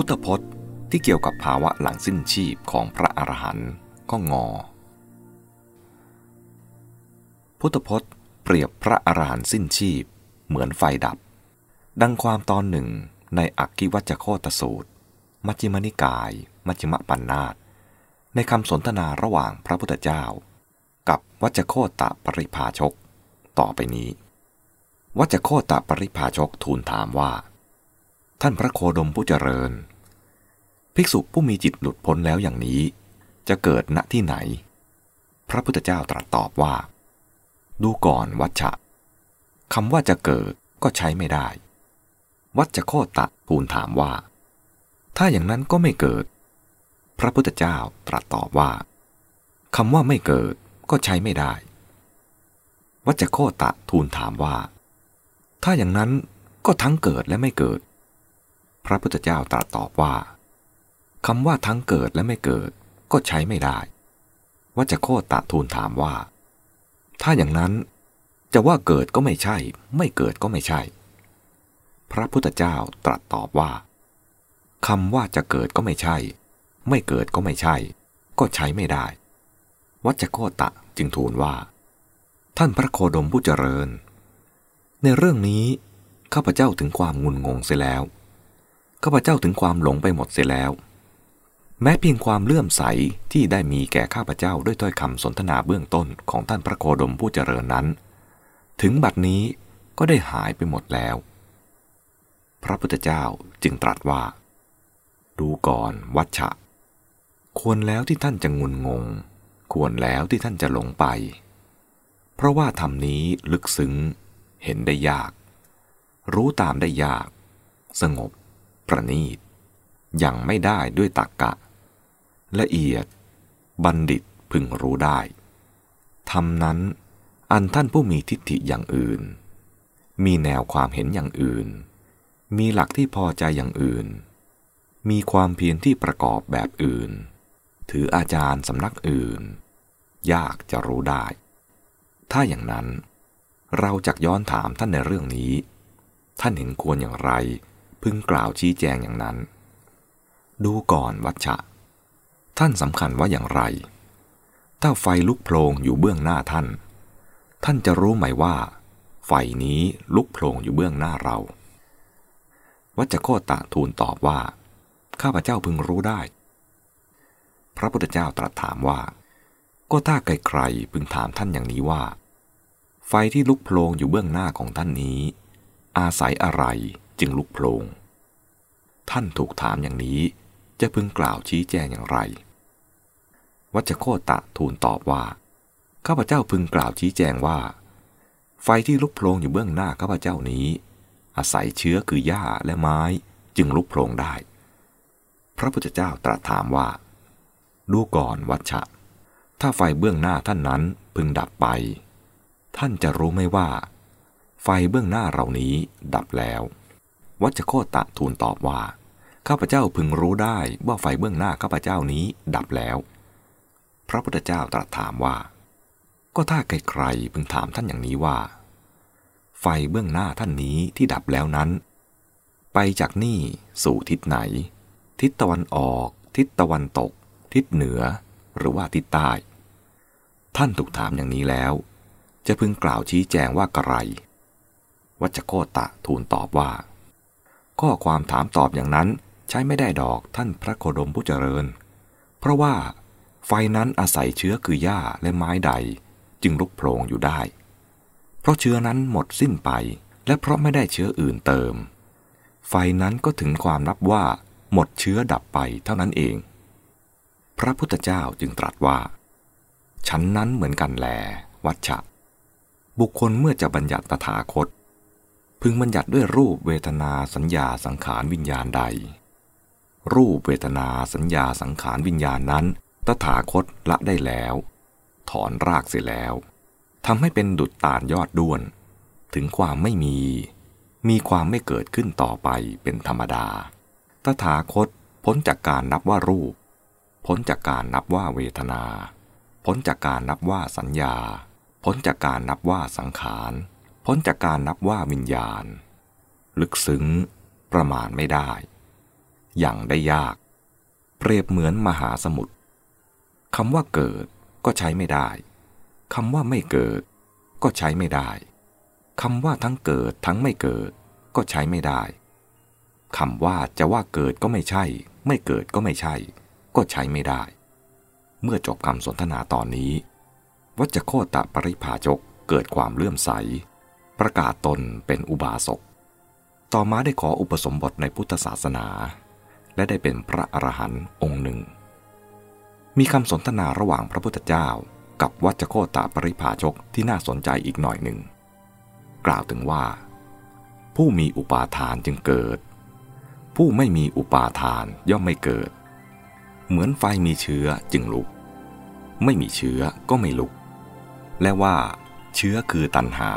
พุทธพจน์ที่เกี่ยวกับภาวะหลังสิ้นชีพของพระอรหันต์ก็งอ พุทธพจน์เปรียบพระอรหันต์สิ้นชีพเหมือนไฟดับ ดังความตอนหนึ่งในอักกิวัจโคตสูตร มัชฌิมนิกาย มัชฌิมปัญนาตในคำสนทนาระหว่างพระพุทธเจ้า กับวัจโคตปริภาชก ต่อไปนี้ วัจโคตปริภาชกทูลถามว่า ท่านพระโคดมผู้เจริญ ภิกษุผู้มีจิตหลุดพ้นแล้วอย่างนี้ จะเกิดณที่ไหน พระพุทธเจ้าตรัสตอบว่า ดูก่อนวัชชะคำว่าจะเกิดก็ใช้ไม่ได้ วัชโคตะทูลถามว่า ถ้าอย่างนั้นก็ไม่เกิด พระพุทธเจ้าตรัสตอบว่าคำว่าไม่เกิดก็ใช้ไม่ได้ วัชโคตะทูลถามว่า ถ้าอย่างนั้นก็ทั้งเกิดและไม่เกิด พระพุทธเจ้าตรัสตอบว่าคำว่าทั้งเกิดและไม่เกิดก็ใช้ไม่ได้วัชโคตะทูลถามว่า ถ้าอย่างนั้นจะว่าเกิดก็ไม่ใช่ ไม่เกิดก็ไม่ใช่ พระพุทธเจ้าตรัสตอบว่าคำว่าจะเกิดก็ไม่ใช่ ไม่เกิดก็ไม่ใช่ ก็ใช้ไม่ได้ วัชโคตะจึงทูลว่า ท่านพระโคดมผู้เจริญ ในเรื่องนี้ข้าพเจ้าถึงความงุนงงเสียแล้ว ข้าพเจ้าถึงความหลงไปหมดเสียแล้ว แม้เพียงความเลื่อมใสที่ได้มีแก่ข้าพเจ้าด้วยถ้อยคำสนทนาเบื้องต้นของท่านพระโคดมผู้เจริญนั้น ถึงบัดนี้ก็ได้หายไปหมดแล้ว พระพุทธเจ้าจึงตรัสว่า ดูก่อนวัชชะ ควรแล้วที่ท่านจะงุนงง ควรแล้วที่ท่านจะหลงไป เพราะว่าธรรมนี้ลึกซึ้ง เห็นได้ยาก รู้ตามได้ยาก สงบ ประณีต ยังไม่ได้ด้วยตักกะ ละเอียด บัณฑิตพึงรู้ได้ธรรมนั้นอันท่านผู้มีทิฏฐิอย่างอื่น มีแนวความเห็นอย่างอื่น มีหลักที่พอใจอย่างอื่น มีความเพียรที่ประกอบแบบอื่น ถืออาจารย์สำนักอื่น ยากจะรู้ได้ ถ้าอย่างนั้น เราจะย้อนถามท่านในเรื่องนี้ ท่านเห็นควรอย่างไร พึงกล่าวชี้แจงอย่างนั้น ดูก่อนวัชชะ ท่านสำคัญว่าอย่างไร ถ้าไฟลุกโพลงอยู่เบื้องหน้าท่าน ท่านจะรู้ไหมว่า ไฟนี้ลุกโผล่อยู่เบื้องหน้าเรา วัจโคตะทูลตอบว่า ข้าพเจ้าพึงรู้ได้ พระพุทธเจ้าตรัสถามว่า ก็ถ้าใครๆพึงถามท่านอย่างนี้ว่า ไฟที่ลุกโผล่อยู่เบื้องหน้าของท่านนี้ อาศัยอะไร จึงลุกโผล่ท่านถูกถามอย่างนี้จะพึงกล่าวชี้แจงอย่างไร วัจโคตะทูลตอบว่า ข้าพเจ้าพึงกล่าวชี้แจงว่า ไฟที่ลุกโพลงอยู่เบื้องหน้าข้าพเจ้านี้ อาศัยเชื้อคือหญ้าและไม้จึงลุกโพลงได้ พระพุทธเจ้าตรัสถามว่า ดูก่อนวัชชะ ถ้าไฟเบื้องหน้าท่านนั้นพึงดับไป ท่านจะรู้ไหมว่า ไฟเบื้องหน้าเรานี้ดับแล้ว วัชโคตะทูลตอบว่า ข้าพเจ้าพึงรู้ได้ว่าไฟเบื้องหน้าข้าพเจ้านี้ดับแล้ว พระพุทธเจ้าตรัสถามว่า ก็ถ้าใครๆพึงถามท่านอย่างนี้ว่า ไฟเบื้องหน้าท่านนี้ที่ดับแล้วนั้น ไปจากนี่สู่ทิศไหน ทิศตะวันออก ทิศตะวันตก ทิศเหนือ หรือว่าทิศใต้ ท่านถูกถามอย่างนี้แล้ว จะพึงกล่าวชี้แจงว่ากระไรวัชโคตะทูลตอบว่า ข้อความถามตอบอย่างนั้นใช้ไม่ได้ดอกท่านพระโคดมผู้เจริญ เพราะว่าไฟนั้นอาศัยเชื้อคือหญ้าและไม้ใด จึงลุกโผล่อยู่ได้ เพราะเชื้อนั้นหมดสิ้นไป และเพราะไม่ได้เชื้ออื่นเติม ไฟนั้นก็ถึงความนับว่า หมดเชื้อดับไปเท่านั้นเอง พระพุทธเจ้าจึงตรัสว่า ฉันนั้นเหมือนกันแล วัชชะ บุคคลเมื่อจะบัญญัติตถาคต พึงบัญญัติด้วยรูปเวทนาสัญญาสังขารวิญญาณใด รูปเวทนาสัญญาสังขารวิญญาณนั้น ตถาคตละได้แล้ว ถอนรากเสียแล้วทำให้เป็นดุจตาลยอดด้วน ถึงความไม่มี มีความไม่เกิดขึ้นต่อไปเป็นธรรมดา ตถาคตพ้นจากการนับว่ารูป พ้นจากการนับว่าเวทนา พ้นจากการนับว่าสัญญา พ้นจากการนับว่าสังขาร พ้นจากการนับว่าวิญญาณ ลึกซึ้ง ประมาณไม่ได้ อย่างได้ยาก เปรียบเหมือนมหาสมุทรคำว่าเกิดก็ใช้ไม่ได้คำว่าไม่เกิด ก็ใช้ไม่ได้คำว่าทั้งเกิดทั้งไม่เกิด ก็ใช้ไม่ได้คำว่าจะว่าเกิดก็ไม่ใช่ ไม่เกิดก็ไม่ใช่ ก็ใช้ไม่ได้ เมื่อจบคำสนทนาตอนนี้ วัจโคตะปริภาจกเกิดความเลื่อมใส ประกาศตนเป็นอุบาสก ต่อมาได้ขออุปสมบทในพุทธศาสนา และได้เป็นพระอรหันต์องค์หนึ่ง มีคำสนทนาระหว่างพระพุทธเจ้ากับวัจโคตะปริภาชกที่น่าสนใจอีกหน่อยหนึ่ง กล่าวถึงว่า ผู้มีอุปาทานจึงเกิด ผู้ไม่มีอุปาทานย่อมไม่เกิด เหมือนไฟมีเชื้อจึงลุก ไม่มีเชื้อก็ไม่ลุก และว่า เชื้อคือตัณหา